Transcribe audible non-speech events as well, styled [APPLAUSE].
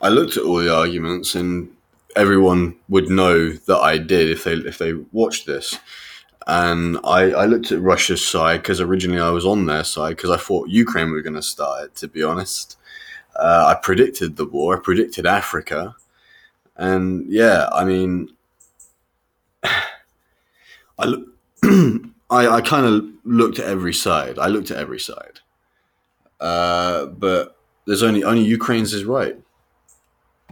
I looked at all the arguments, and everyone would know that I did if they if they watched this. And I, I looked at Russia's side because originally I was on their side because I thought Ukraine were going to start it. To be honest, uh, I predicted the war. I predicted Africa, and yeah, I mean, [SIGHS] I look, [CLEARS THROAT] I, I kind of looked at every side. I looked at every side, uh, but there's only only Ukraine's is right.